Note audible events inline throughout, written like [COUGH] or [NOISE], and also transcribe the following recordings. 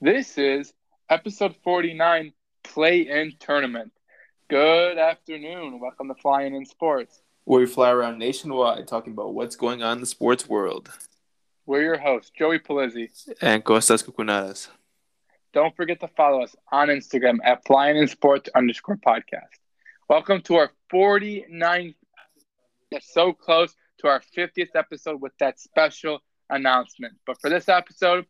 This is episode 49 Play In Tournament. Good afternoon. Welcome to Flying in Sports. Where we fly around nationwide talking about what's going on in the sports world. We're your hosts, Joey Polizzi. And Costas Cucunadas. Don't forget to follow us on Instagram at Flying in Sports underscore podcast. Welcome to our 49th. It's so close to our 50th episode with that special announcement. But for this episode,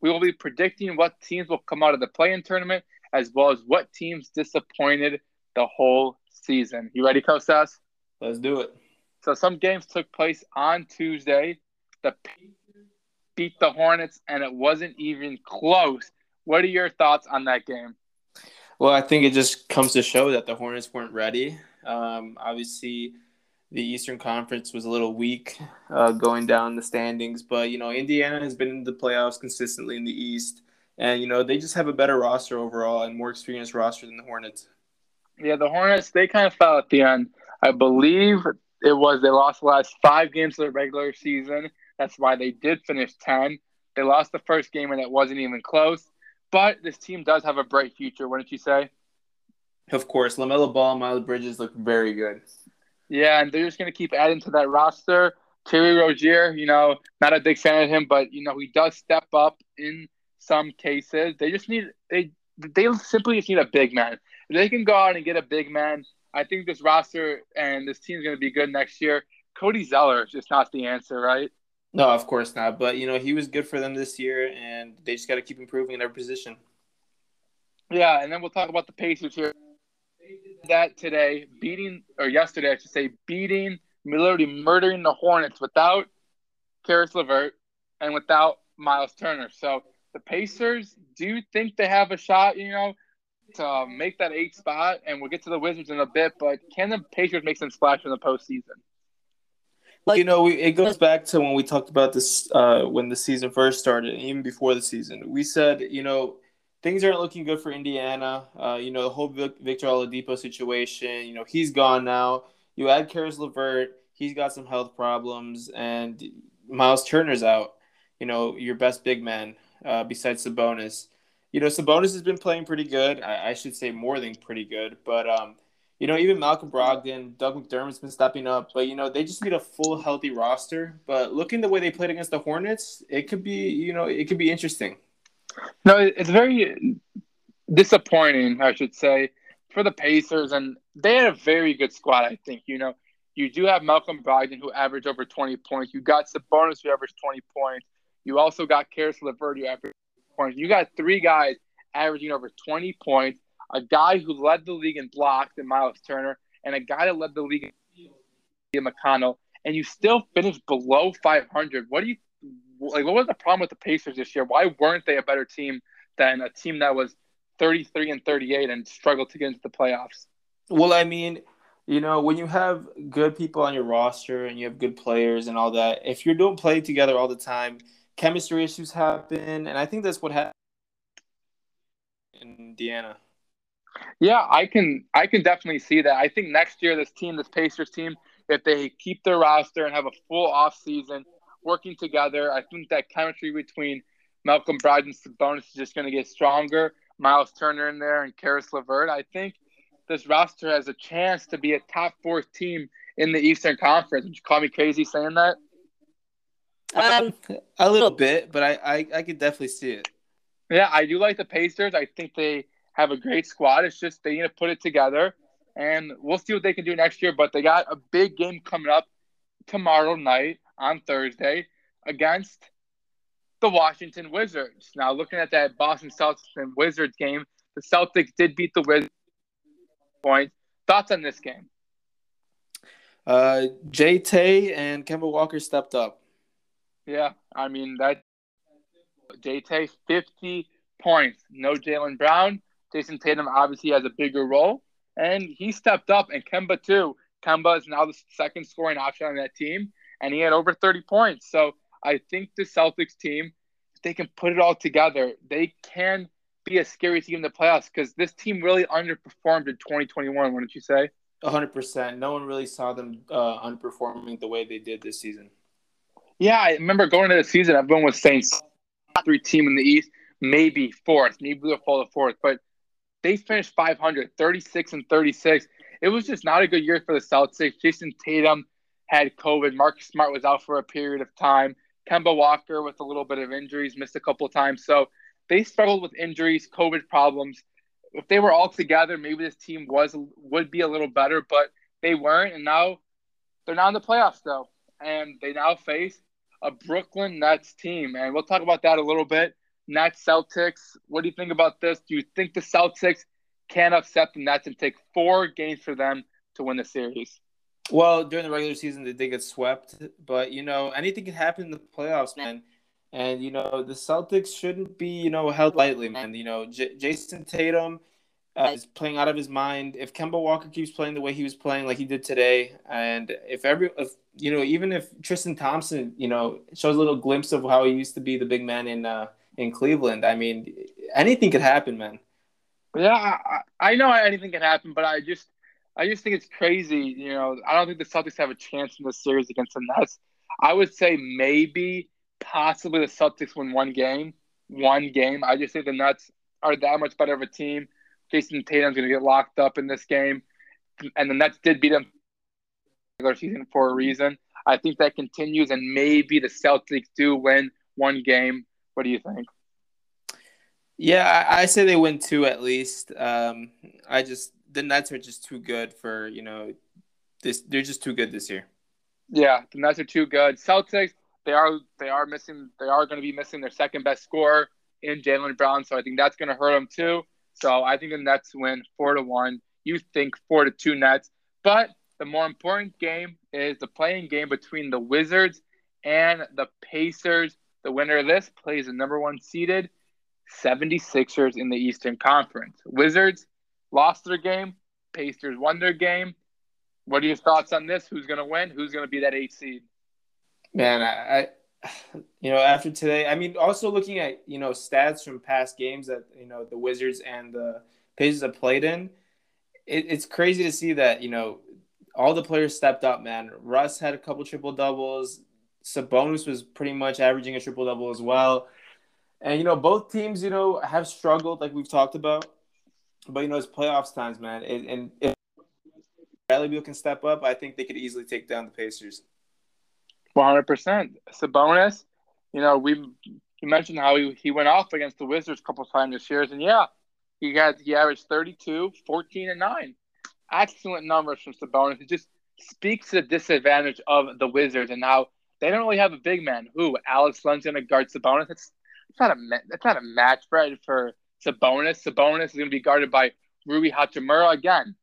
we will be predicting what teams will come out of the play-in tournament, as well as what teams disappointed the whole season. You ready, Kostas? Let's do it. So some games took place on Tuesday. The Pacers beat the Hornets, and it wasn't even close. What are your thoughts on that game? Well, I think it just comes to show that the Hornets weren't ready. Um, obviously, the Eastern Conference was a little weak uh, going down the standings, but you know Indiana has been in the playoffs consistently in the East, and you know they just have a better roster overall and more experienced roster than the Hornets. Yeah, the Hornets they kind of fell at the end. I believe it was they lost the last five games of the regular season. That's why they did finish ten. They lost the first game and it wasn't even close. But this team does have a bright future, wouldn't you say? Of course, LaMelo Ball and Miles Bridges look very good. Yeah, and they're just going to keep adding to that roster. Terry Rozier, you know, not a big fan of him, but you know he does step up in some cases. They just need they they simply just need a big man. If they can go out and get a big man, I think this roster and this team is going to be good next year. Cody Zeller is just not the answer, right? No, of course not. But you know he was good for them this year, and they just got to keep improving in every position. Yeah, and then we'll talk about the Pacers here that today, beating or yesterday, I should say, beating literally murdering the Hornets without Caris LeVert and without Miles Turner. So the Pacers do think they have a shot, you know, to make that eight spot, and we'll get to the Wizards in a bit. But can the Pacers make some splash in the postseason? Like you know, we, it goes back to when we talked about this uh, when the season first started, even before the season. We said, you know things aren't looking good for Indiana. Uh, you know, the whole Victor Oladipo situation, you know, he's gone now. You add Caris LeVert, he's got some health problems, and Miles Turner's out. You know, your best big man uh, besides Sabonis. You know, Sabonis has been playing pretty good. I, I should say more than pretty good. But, um, you know, even Malcolm Brogdon, Doug McDermott's been stepping up. But, you know, they just need a full, healthy roster. But looking the way they played against the Hornets, it could be, you know, it could be interesting. No, it's very disappointing, I should say, for the Pacers, and they had a very good squad. I think you know you do have Malcolm Brogdon who averaged over twenty points. You got Sabonis who averaged twenty points. You also got Caris LeVert who averaged points. You got three guys averaging over twenty points. A guy who led the league in blocks in Miles Turner, and a guy that led the league in McConnell, and you still finished below 500. What do you like what was the problem with the Pacers this year? Why weren't they a better team than a team that was 33 and 38 and struggled to get into the playoffs? Well, I mean, you know, when you have good people on your roster and you have good players and all that, if you don't play together all the time, chemistry issues happen, and I think that's what happened in Indiana. Yeah, I can I can definitely see that. I think next year this team, this Pacers team, if they keep their roster and have a full off season – working together. I think that chemistry between Malcolm Brogdon and Sabonis is just going to get stronger. Miles Turner in there and Caris LeVert. I think this roster has a chance to be a top four team in the Eastern Conference. Would you call me crazy saying that? Um, a little bit, but I, I, I could definitely see it. Yeah, I do like the Pacers. I think they have a great squad. It's just they need to put it together, and we'll see what they can do next year. But they got a big game coming up tomorrow night on Thursday against the Washington Wizards. Now, looking at that Boston Celtics and Wizards game, the Celtics did beat the Wizards. Points. Thoughts on this game? Uh, Jay Tay and Kemba Walker stepped up. Yeah, I mean that. Jay Tay fifty points. No Jaylen Brown. Jayson Tatum obviously has a bigger role, and he stepped up. And Kemba too. Kemba is now the second scoring option on that team, and he had over 30 points. So I think the Celtics team, if they can put it all together, they can be a scary team in the playoffs because this team really underperformed in 2021, wouldn't you say? 100%. No one really saw them uh, underperforming the way they did this season. Yeah, I remember going into the season, everyone was saying three team in the East, maybe fourth, maybe they'll fall to fourth, but they finished 500, 36 and 36. It was just not a good year for the Celtics. Jayson Tatum had COVID. Marcus Smart was out for a period of time. Kemba Walker with a little bit of injuries, missed a couple times. So they struggled with injuries, COVID problems. If they were all together, maybe this team was would be a little better, but they weren't, and now they're not in the playoffs though, and they now face a Brooklyn Nets team, and we'll talk about that a little bit. Nets Celtics. What do you think about this? Do you think the Celtics can upset the Nets and take four games for them to win the series? Well, during the regular season, they did get swept, but you know anything can happen in the playoffs, man. And you know the Celtics shouldn't be you know held lightly, man. You know J- Jayson Tatum uh, is playing out of his mind. If Kemba Walker keeps playing the way he was playing, like he did today, and if every, if, you know, even if Tristan Thompson, you know, shows a little glimpse of how he used to be the big man in uh, in Cleveland, I mean, anything could happen, man. Yeah, I, I know anything can happen, but I just I just think it's crazy. You know, I don't think the Celtics have a chance in this series against the Nets. I would say maybe, possibly the Celtics win one game. One game. I just think the Nets are that much better of a team. Jayson Tatum's going to get locked up in this game, and the Nets did beat them regular season for a reason. I think that continues, and maybe the Celtics do win one game. What do you think? Yeah, I, say they win two at least. Um, I just the Nets are just too good for you know this. They're just too good this year. Yeah, the Nets are too good. Celtics, they are they are missing. They are going to be missing their second best scorer in Jaylen Brown, so I think that's going to hurt them too. So I think the Nets win four to one. You think four to two Nets, but the more important game is the play-in game between the Wizards and the Pacers. The winner of this plays the number one seeded 76ers in the Eastern Conference. Wizards lost their game. Pacers won their game. What are your thoughts on this? Who's going to win? Who's going to be that eight seed? Man, I, [SIGHS] you know, after today, I mean, also looking at you know stats from past games that you know the Wizards and the Pacers have played in, it, it's crazy to see that you know all the players stepped up. Man, Russ had a couple triple doubles. Sabonis was pretty much averaging a triple double as well. And you know, both teams, you know, have struggled like we've talked about. But you know, it's playoffs times, man. and if Bradley Beal can step up, I think they could easily take down the Pacers. One hundred percent. Sabonis, you know, we you mentioned how he, he went off against the Wizards a couple times this year, and yeah, he got he averaged 32, 14, and nine. Excellent numbers from Sabonis. It just speaks to the disadvantage of the Wizards and how they don't really have a big man. Who Alex Len's going to guard Sabonis? It's, it's not a it's not a match for for Sabonis. Sabonis is going to be guarded by Rui Hachimura again.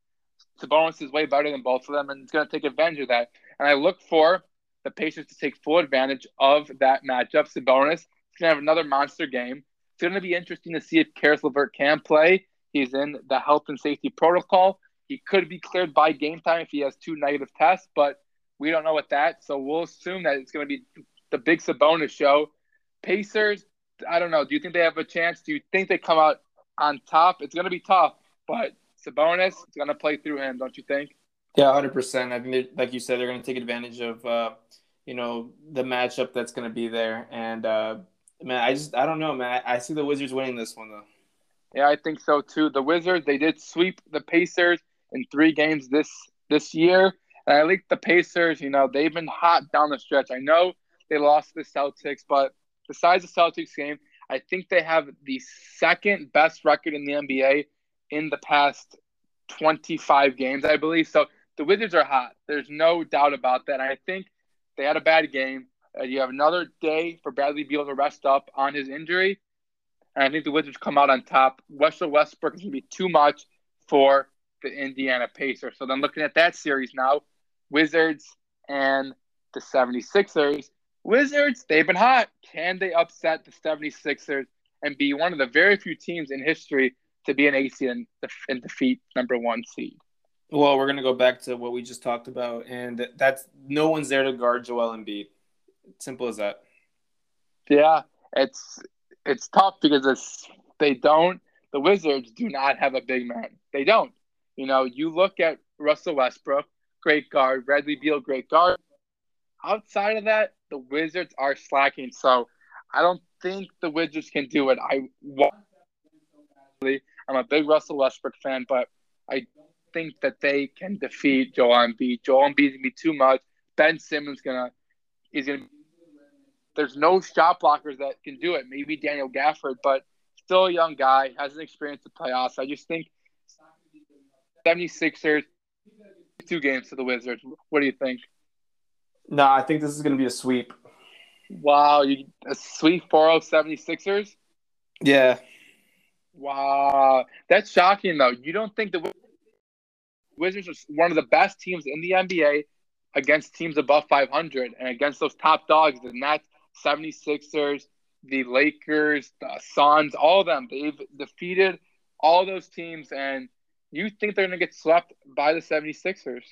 Sabonis is way better than both of them, and it's going to take advantage of that. And I look for the Pacers to take full advantage of that matchup. Sabonis is going to have another monster game. It's going to be interesting to see if Caris LeVert can play. He's in the health and safety protocol. He could be cleared by game time if he has two negative tests, but we don't know what that. So we'll assume that it's going to be the big Sabonis show. Pacers, I don't know. Do you think they have a chance? Do you think they come out on top? It's going to be tough, but Sabonis is going to play through him, don't you think? Yeah, hundred percent. I think, like you said, they're going to take advantage of, uh, you know, the matchup that's going to be there. And uh, man, I just, I don't know, man. I, I see the Wizards winning this one though. Yeah, I think so too. The Wizards, they did sweep the Pacers in three games this this year. And I think the Pacers, you know, they've been hot down the stretch. I know they lost the Celtics, but besides the Celtics game, I think they have the second best record in the NBA in the past 25 games, I believe. So the Wizards are hot. There's no doubt about that. I think they had a bad game. Uh, you have another day for Bradley Beal to rest up on his injury. And I think the Wizards come out on top. Russell Westbrook is going to be too much for the Indiana Pacers. So then looking at that series now, Wizards and the 76ers. Wizards, they've been hot. Can they upset the 76ers and be one of the very few teams in history to be an AC and, and defeat number one seed? Well, we're going to go back to what we just talked about, and that's no one's there to guard Joel Embiid. Simple as that. Yeah, it's it's tough because it's they don't. The Wizards do not have a big man. They don't. You know, you look at Russell Westbrook, great guard. Bradley Beal, great guard. Outside of that, the Wizards are slacking. So I don't think the Wizards can do it. I. I'm a big Russell Westbrook fan, but I think that they can defeat Joel Embiid. Joel Embiid's gonna be too much. Ben Simmons gonna is gonna. There's no shot blockers that can do it. Maybe Daniel Gafford, but still a young guy, hasn't experienced the playoffs. I just think 76ers, two games to the Wizards. What do you think? No, I think this is going to be a sweep. Wow, you a sweep 4 76ers? Yeah. Wow. That's shocking, though. You don't think the Wizards are one of the best teams in the NBA against teams above 500 and against those top dogs, the Nets, 76ers, the Lakers, the Suns, all of them. They've defeated all those teams, and you think they're going to get swept by the 76ers.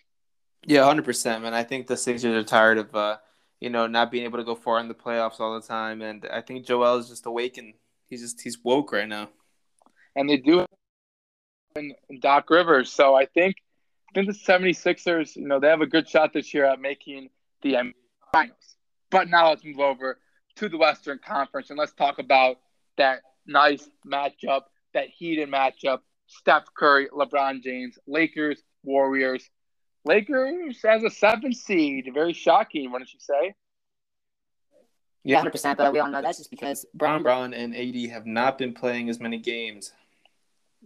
Yeah, 100%, man. I think the Sixers are tired of, uh, you know, not being able to go far in the playoffs all the time. And I think Joel is just awakened. He's just, he's woke right now. And they do in Doc Rivers. So I think, I think the 76ers, you know, they have a good shot this year at making the Finals. But now let's move over to the Western Conference and let's talk about that nice matchup, that heated matchup. Steph Curry, LeBron James, Lakers, Warriors. Lakers as a seven seed, very shocking, wouldn't you say? Yeah, hundred percent. But we all know that's just because Brown, Brown, and AD have not been playing as many games.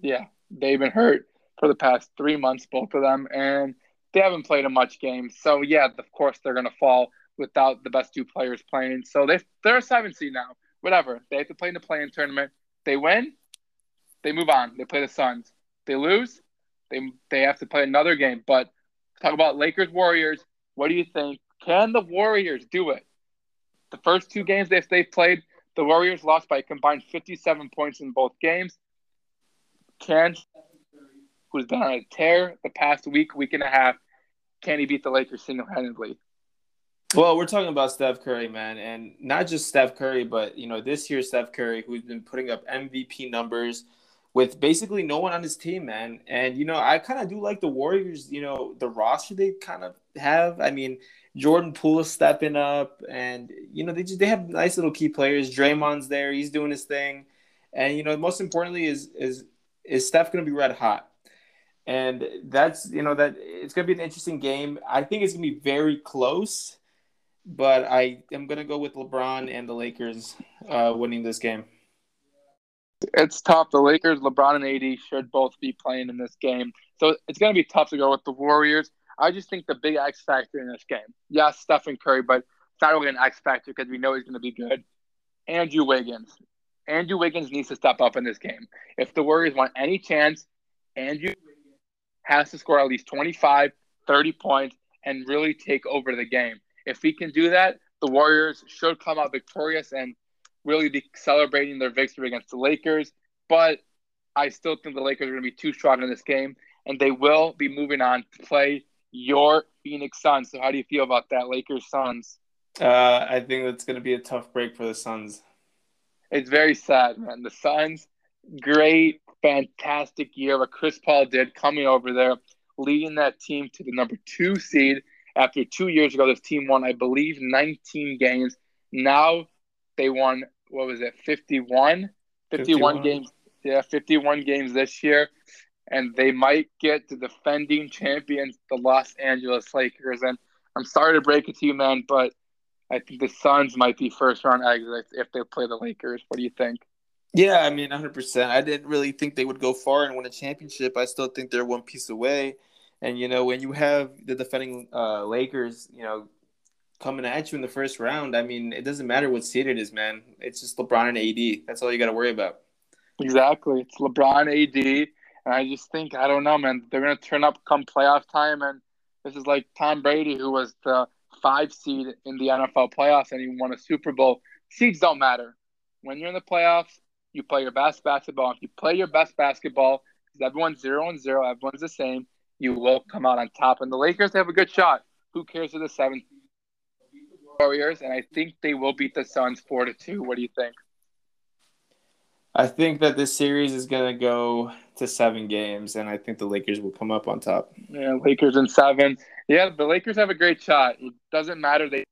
Yeah, they've been hurt for the past three months, both of them, and they haven't played a much game. So yeah, of course they're gonna fall without the best two players playing. So they they're a seven seed now. Whatever. They have to play in the play-in tournament. They win, they move on. They play the Suns. They lose, they they have to play another game. But talk about Lakers Warriors. What do you think? Can the Warriors do it? The first two games that they played, the Warriors lost by a combined 57 points in both games. Can who's been on a tear the past week, week and a half, can he beat the Lakers single handedly? Well, we're talking about Steph Curry, man, and not just Steph Curry, but you know this year Steph Curry, who's been putting up MVP numbers with basically no one on his team, man. And you know, I kind of do like the Warriors. You know, the roster they kind of have. I mean, Jordan Poole is stepping up, and you know they just they have nice little key players. Draymond's there, he's doing his thing, and you know, most importantly is is is Steph going to be red hot. And that's you know that it's gonna be an interesting game. I think it's gonna be very close but I am going to go with LeBron and the Lakers uh, winning this game. It's tough. The Lakers, LeBron and AD should both be playing in this game. So it's going to be tough to go with the Warriors. I just think the big X factor in this game, yes, Stephen Curry, but it's not really an X factor because we know he's going to be good. Andrew Wiggins. Andrew Wiggins needs to step up in this game. If the Warriors want any chance, Andrew Wiggins has to score at least 25, 30 points and really take over the game. If he can do that, the Warriors should come out victorious and really be celebrating their victory against the Lakers. But I still think the Lakers are going to be too strong in this game, and they will be moving on to play your Phoenix Suns. So, how do you feel about that, Lakers Suns? Uh, I think that's going to be a tough break for the Suns. It's very sad, man. The Suns, great, fantastic year what Chris Paul did coming over there, leading that team to the number two seed after two years ago, this team won, I believe, 19 games. Now they won, what was it, 51? 51, 51. games. Yeah, 51 games this year. And they might get the defending champions, the Los Angeles Lakers. And I'm sorry to break it to you, man, but I think the Suns might be first round exits if they play the Lakers. What do you think? Yeah, I mean, 100%. I didn't really think they would go far and win a championship. I still think they're one piece away. And you know, when you have the defending uh, Lakers, you know, coming at you in the first round, I mean, it doesn't matter what seed it is, man. It's just LeBron and AD. That's all you got to worry about. Exactly. It's LeBron, AD, and I just think I don't know, man. They're gonna turn up come playoff time, and this is like Tom Brady, who was the five seed in the NFL playoffs, and he won a Super Bowl. Seeds don't matter. When you're in the playoffs, you play your best basketball. If you play your best basketball, because everyone's zero and zero, everyone's the same you will come out on top. And the Lakers have a good shot. Who cares if the seventh Warriors? And I think they will beat the Suns four to two. What do you think? I think that this series is going to go to seven games, and I think the Lakers will come up on top. Yeah, Lakers in seven. Yeah, the Lakers have a great shot. It doesn't matter. They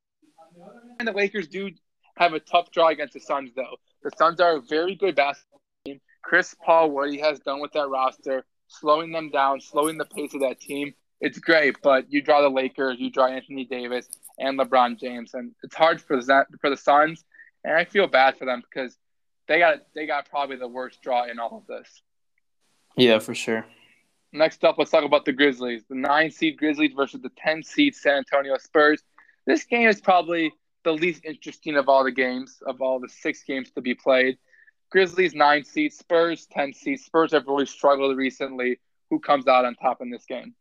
and the Lakers do have a tough draw against the Suns, though. The Suns are a very good basketball team. Chris Paul, what he has done with that roster, slowing them down, slowing the pace of that team, it's great. But you draw the Lakers, you draw Anthony Davis and LeBron James, and it's hard for the for the Suns. And I feel bad for them because they got they got probably the worst draw in all of this. Yeah, for sure. Next up, let's talk about the Grizzlies. The nine seed Grizzlies versus the 10 seed San Antonio Spurs. This game is probably the least interesting of all the games, of all the six games to be played. Grizzlies nine seed, Spurs 10 seed. Spurs have really struggled recently. Who comes out on top in this game?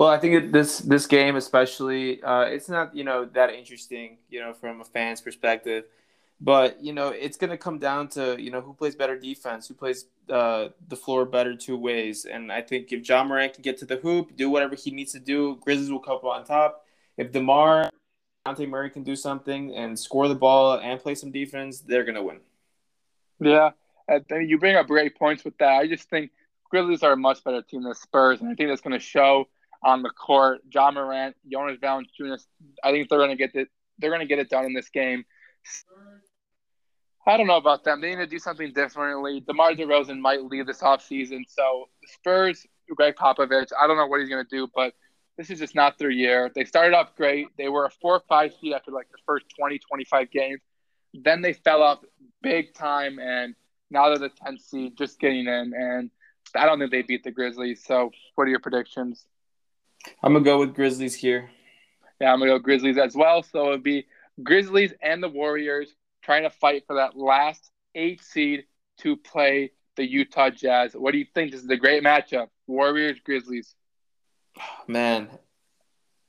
Well, I think this this game especially, uh, it's not you know that interesting, you know, from a fan's perspective. But you know, it's going to come down to you know who plays better defense, who plays uh, the floor better two ways. And I think if Ja Morant can get to the hoop, do whatever he needs to do, Grizzlies will come on top. If Demar, Dejounte Murray can do something and score the ball and play some defense, they're going to win. Yeah, you bring up great points with that. I just think Grizzlies are a much better team than Spurs, and I think that's going to show on the court. Ja Morant, Jonas Valanciunas, I think they're going to get it. They're going to get it done in this game. I don't know about them. They need to do something differently. DeMar DeRozan might leave this offseason. So the Spurs, Gregg Popovich, I don't know what he's going to do, but this is just not their year. They started off great. They were a four or five seed after like the first 20, 25 games. Then they fell off big time, and now they're the 10th seed, just getting in. And I don't think they beat the Grizzlies. So what are your predictions? I'm going to go with Grizzlies here. Yeah, I'm going to go Grizzlies as well. So it would be Grizzlies and the Warriors trying to fight for that last eight seed to play the Utah Jazz. What do you think? This is a great matchup. Warriors, Grizzlies. Man,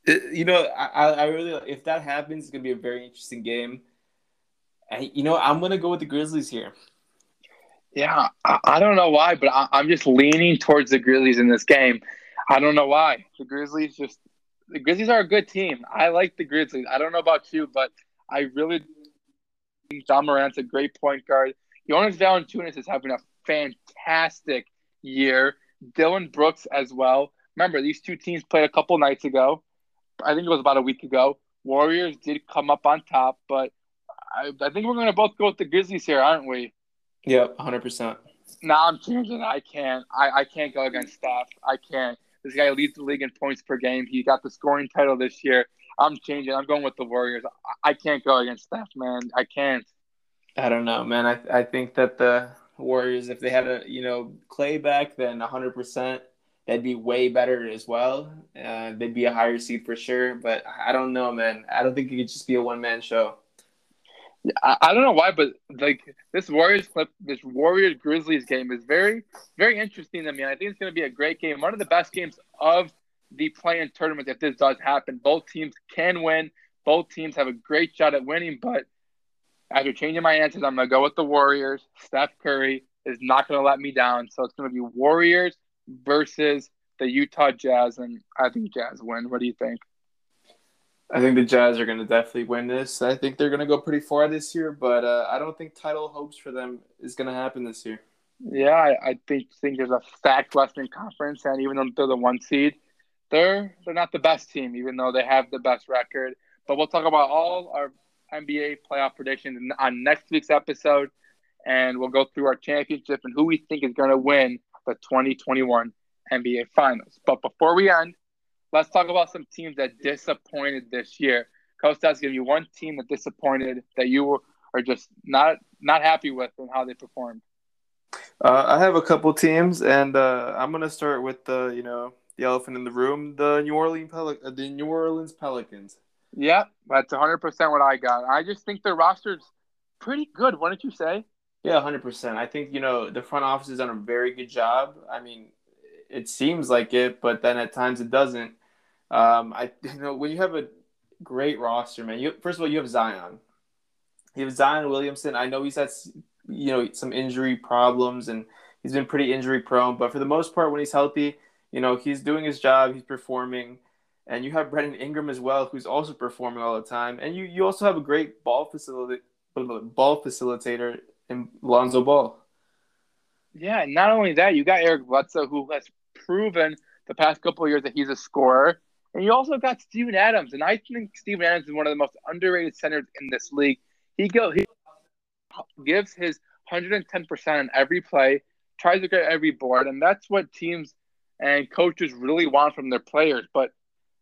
it, you know, I, I really if that happens, it's gonna be a very interesting game. I, you know, I'm gonna go with the Grizzlies here. Yeah, I, I don't know why, but I, I'm just leaning towards the Grizzlies in this game. I don't know why. The Grizzlies just the Grizzlies are a good team. I like the Grizzlies. I don't know about you, but I really Ja Morant's a great point guard. Jonas Valanciunas is having a fantastic year. Dillon Brooks as well. Remember, these two teams played a couple nights ago. I think it was about a week ago. Warriors did come up on top, but I, I think we're going to both go with the Grizzlies here, aren't we? Yep, 100%. Now I'm changing. I can't. I, I can't go against Steph. I can't. This guy leads the league in points per game. He got the scoring title this year. I'm changing. I'm going with the Warriors. I, can't go against Steph, man. I can't. I don't know, man. I I think that the Warriors, if they had a you know Clay back, then 100 percent that'd be way better as well. Uh, they'd be a higher seed for sure. But I don't know, man. I don't think it could just be a one man show. I, I don't know why, but like this Warriors clip, this Warriors Grizzlies game is very, very interesting to me. I think it's going to be a great game. One of the best games of the play-in tournament if this does happen. Both teams can win. Both teams have a great shot at winning, but after changing my answers, I'm going to go with the Warriors. Steph Curry is not going to let me down. So it's going to be Warriors versus the Utah Jazz, and I think Jazz win. What do you think? I think the Jazz are going to definitely win this. I think they're going to go pretty far this year, but uh, I don't think title hopes for them is going to happen this year. Yeah, I, I think think there's a stacked Western Conference, and even though they're the one seed, they're they're not the best team, even though they have the best record. But we'll talk about all our NBA playoff predictions on next week's episode, and we'll go through our championship and who we think is going to win the 2021 NBA Finals. But before we end, let's talk about some teams that disappointed this year. Kostas, give you one team that disappointed that you are just not not happy with and how they performed. Uh, I have a couple teams, and uh, I'm gonna start with the you know the elephant in the room, the New Orleans Pel- uh, the New Orleans Pelicans. Yeah, that's 100% what I got. I just think their roster's pretty good, wouldn't you say? Yeah, 100%. I think, you know, the front office has done a very good job. I mean, it seems like it, but then at times it doesn't. Um, I [LAUGHS] you know when you have a great roster, man. You first of all you have Zion. You have Zion Williamson. I know he's had you know some injury problems and he's been pretty injury prone, but for the most part, when he's healthy, you know he's doing his job. He's performing and you have Brandon Ingram as well, who's also performing all the time, and you you also have a great ball facility ball facilitator in Lonzo Ball. Yeah, and not only that, you got Eric Bledsoe, who has proven the past couple of years that he's a scorer, and you also got Steven Adams, and I think Steven Adams is one of the most underrated centers in this league. he go he gives his 110% on every play, tries to get every board, and that's what teams and coaches really want from their players. But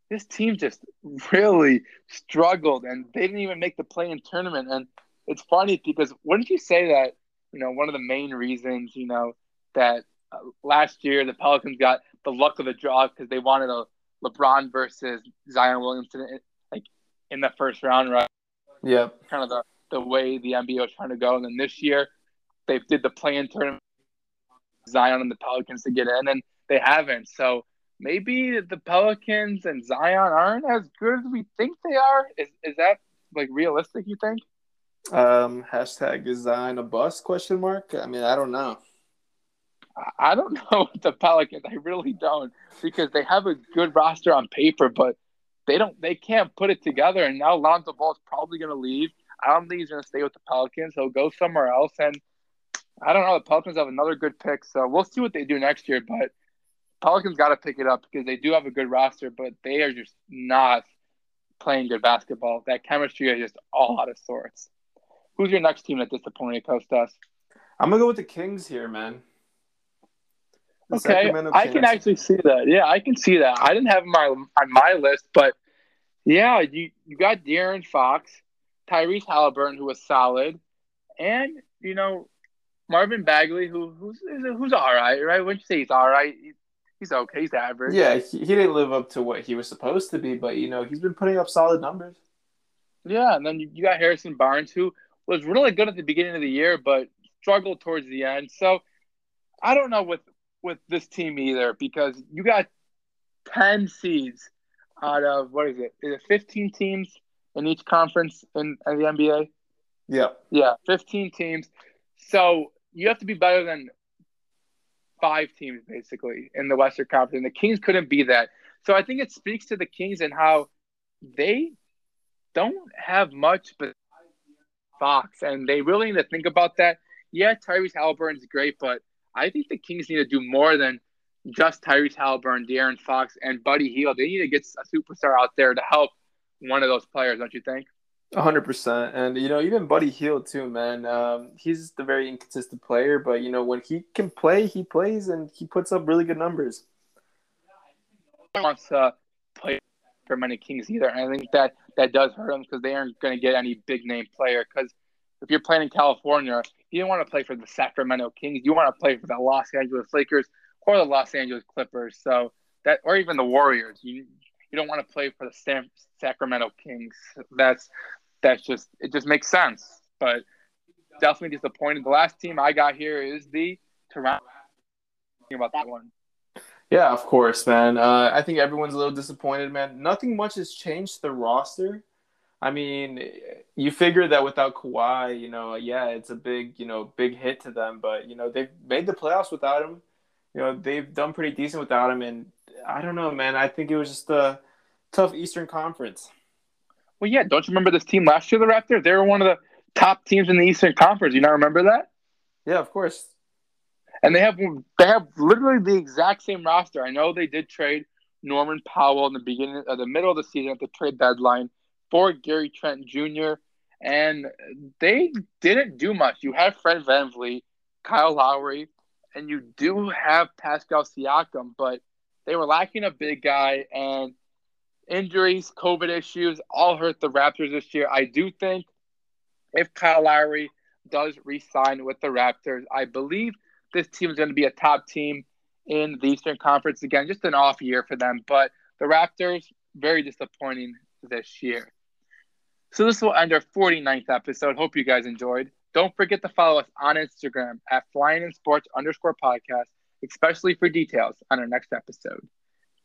this team just [LAUGHS] really struggled, and they didn't even make the play-in tournament. And it's funny because wouldn't you say that you know one of the main reasons you know that uh, last year the Pelicans got the luck of the draw because they wanted a LeBron versus Zion Williamson like in the first round, right? Yeah, kind of the the way the NBA was trying to go. And then this year, they did the play-in tournament, Zion and the Pelicans to get in, and they haven't. So maybe the Pelicans and Zion aren't as good as we think they are. Is is that like realistic? You think? Um, hashtag is Zion a bust? Question mark. I mean, I don't know. I don't [LAUGHS] know the Pelicans. I really don't because they have a good roster on paper, but they don't. They can't put it together. And now Lonzo Ball is probably going to leave. I don't think he's going to stay with the Pelicans. He'll go somewhere else. And I don't know. The Pelicans have another good pick, so we'll see what they do next year. But Pelicans got to pick it up because they do have a good roster, but they are just not playing good basketball. That chemistry is just all out of sorts. Who's your next team that disappointed, Costas? I'm gonna go with the Kings here, man. Okay, I can actually see that. Yeah, I can see that. I didn't have my on my list, but yeah, you you got De'Aaron Fox. Tyrese Halliburton, who was solid, and you know Marvin Bagley, who who's who's all right, right? Wouldn't you say he's all right? He's okay. He's average. Yeah, he, he didn't live up to what he was supposed to be, but you know he's been putting up solid numbers. Yeah, and then you, you got Harrison Barnes, who was really good at the beginning of the year, but struggled towards the end. So I don't know with with this team either because you got ten seeds out of what is it? Is it fifteen teams? in each conference in, in the NBA? Yeah. Yeah, 15 teams. So you have to be better than five teams basically in the Western Conference. And the Kings couldn't be that. So I think it speaks to the Kings and how they don't have much but Fox. And they really need to think about that. Yeah, Tyrese Halliburton's great, but I think the Kings need to do more than just Tyrese Halliburton, De'Aaron Fox, and Buddy Hield. They need to get a superstar out there to help one of those players, don't you think? hundred percent, and you know even Buddy Hield, too, man. Um, he's the very inconsistent player, but you know when he can play, he plays and he puts up really good numbers. Wants to play for many Kings either, and I think that that does hurt them because they aren't going to get any big name player. Because if you're playing in California, you don't want to play for the Sacramento Kings. You want to play for the Los Angeles Lakers or the Los Angeles Clippers. So that, or even the Warriors. You you don't want to play for the San, Sacramento Kings. That's that's just it just makes sense. But definitely disappointed. The last team I got here is the Toronto. About that one. Yeah, of course, man. Uh, I think everyone's a little disappointed, man. Nothing much has changed the roster. I mean, you figure that without Kawhi, you know, yeah, it's a big, you know, big hit to them. But you know, they've made the playoffs without him. You know, they've done pretty decent without him, and I don't know, man. I think it was just a tough Eastern Conference. Well, yeah. Don't you remember this team last year, the Raptors? They were one of the top teams in the Eastern Conference. You not remember that? Yeah, of course. And they have they have literally the exact same roster. I know they did trade Norman Powell in the beginning, of uh, the middle of the season at the trade deadline for Gary Trent Jr. And they didn't do much. You have Fred VanVleet, Kyle Lowry, and you do have Pascal Siakam, but they were lacking a big guy, and injuries, COVID issues all hurt the Raptors this year. I do think if Kyle Lowry does re-sign with the Raptors, I believe this team is going to be a top team in the Eastern Conference again. Just an off year for them, but the Raptors very disappointing this year. So this will end our 49th episode. Hope you guys enjoyed. Don't forget to follow us on Instagram at flying in sports underscore podcast, especially for details on our next episode.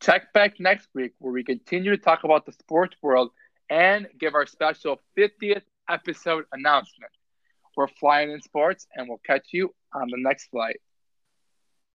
Check back next week where we continue to talk about the sports world and give our special 50th episode announcement. We're flying in sports and we'll catch you on the next flight.